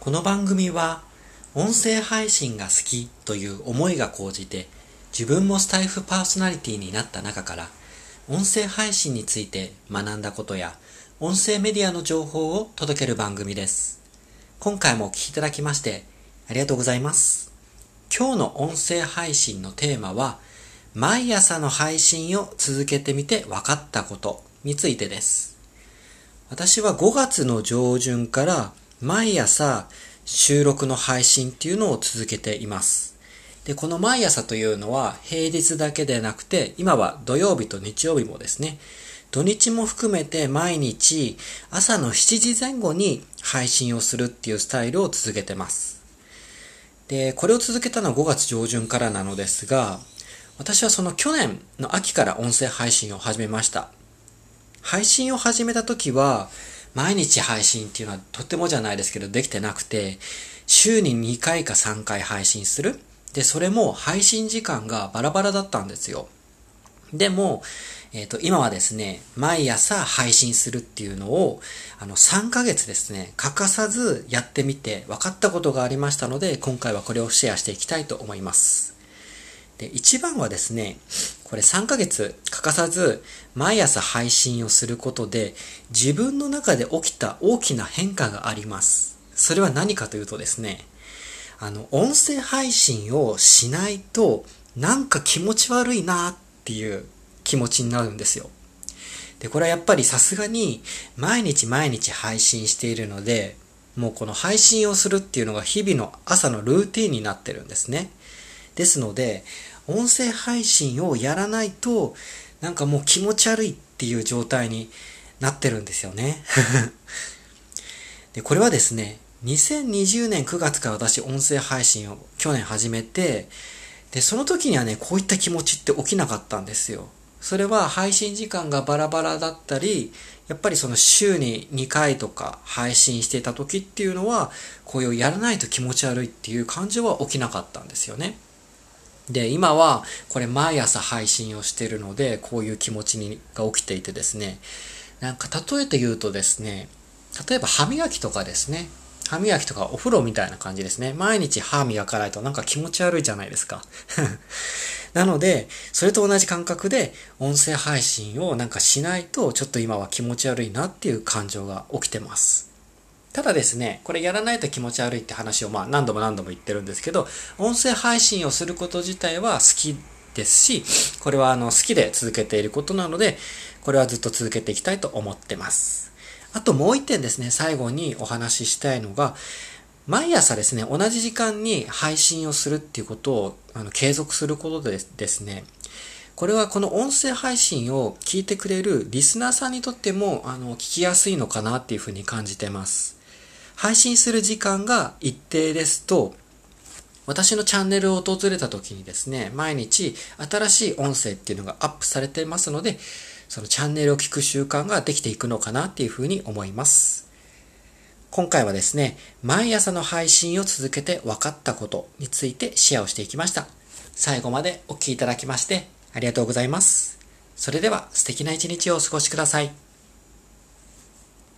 この番組は音声配信が好きという思いが高じて自分もスタイフパーソナリティになった中から音声配信について学んだことや音声メディアの情報を届ける番組です。今回もお聴きいただきましてありがとうございます。今日の音声配信のテーマは毎朝の配信を続けてみて分かったことについてです。私は5月の上旬から毎朝収録の配信っていうのを続けています。で、この毎朝というのは平日だけでなくて、今は土曜日と日曜日もですね、土日も含めて毎日朝の7時前後に配信をするっていうスタイルを続けてます。で、これを続けたのは5月上旬からなのですが、私はその去年の秋から音声配信を始めました。配信を始めた時は、毎日配信っていうのはとってもじゃないですけどできてなくて、週に2回か3回配信する。で、それも配信時間がバラバラだったんですよ。でも、えっ、と、今はですね、毎朝配信するっていうのを、あの、3ヶ月ですね、欠かさずやってみて分かったことがありましたので、今回はこれをシェアしていきたいと思います。で、一番はですね、これ3ヶ月かさず毎朝配信をすることで自分の中で起きた大きな変化があります。それは何かというとですね、あの、音声配信をしないとなんか気持ち悪いなっていう気持ちになるんですよ。で、これはやっぱりさすがに毎日毎日配信しているので、もうこの配信をするっていうのが日々の朝のルーティンになってるんですね。ですので、音声配信をやらないと、なんかもう気持ち悪いっていう状態になってるんですよね。で、これはですね、2020年9月から私音声配信を去年始めて、で、その時にはね、こういった気持ちって起きなかったんですよ。それは配信時間がバラバラだったり、やっぱりその週に2回とか配信していた時っていうのは、こういうやらないと気持ち悪いっていう感情は起きなかったんですよね。で、今はこれ毎朝配信をしてるので、こういう気持ちにが起きていてですね、なんか例えて言うとですね、例えば歯磨きとかですね、歯磨きとかお風呂みたいな感じですね。毎日歯磨かないとなんか気持ち悪いじゃないですか。なので、それと同じ感覚で音声配信をなんかしないとちょっと今は気持ち悪いなっていう感情が起きてます。ただですね、これやらないと気持ち悪いって話をまあ何度も何度も言ってるんですけど、音声配信をすること自体は好きですし、これはあの好きで続けていることなので、これはずっと続けていきたいと思ってます。あともう一点ですね、最後にお話ししたいのが、毎朝ですね、同じ時間に配信をするっていうことをあの継続することでですね、これはこの音声配信を聞いてくれるリスナーさんにとってもあの聞きやすいのかなっていうふうに感じてます。配信する時間が一定ですと、私のチャンネルを訪れた時にですね、毎日新しい音声っていうのがアップされてますので、そのチャンネルを聞く習慣ができていくのかなっていうふうに思います。今回はですね、毎朝の配信を続けて分かったことについてシェアをしていきました。最後までお聴きいただきましてありがとうございます。それでは素敵な一日をお過ごしください。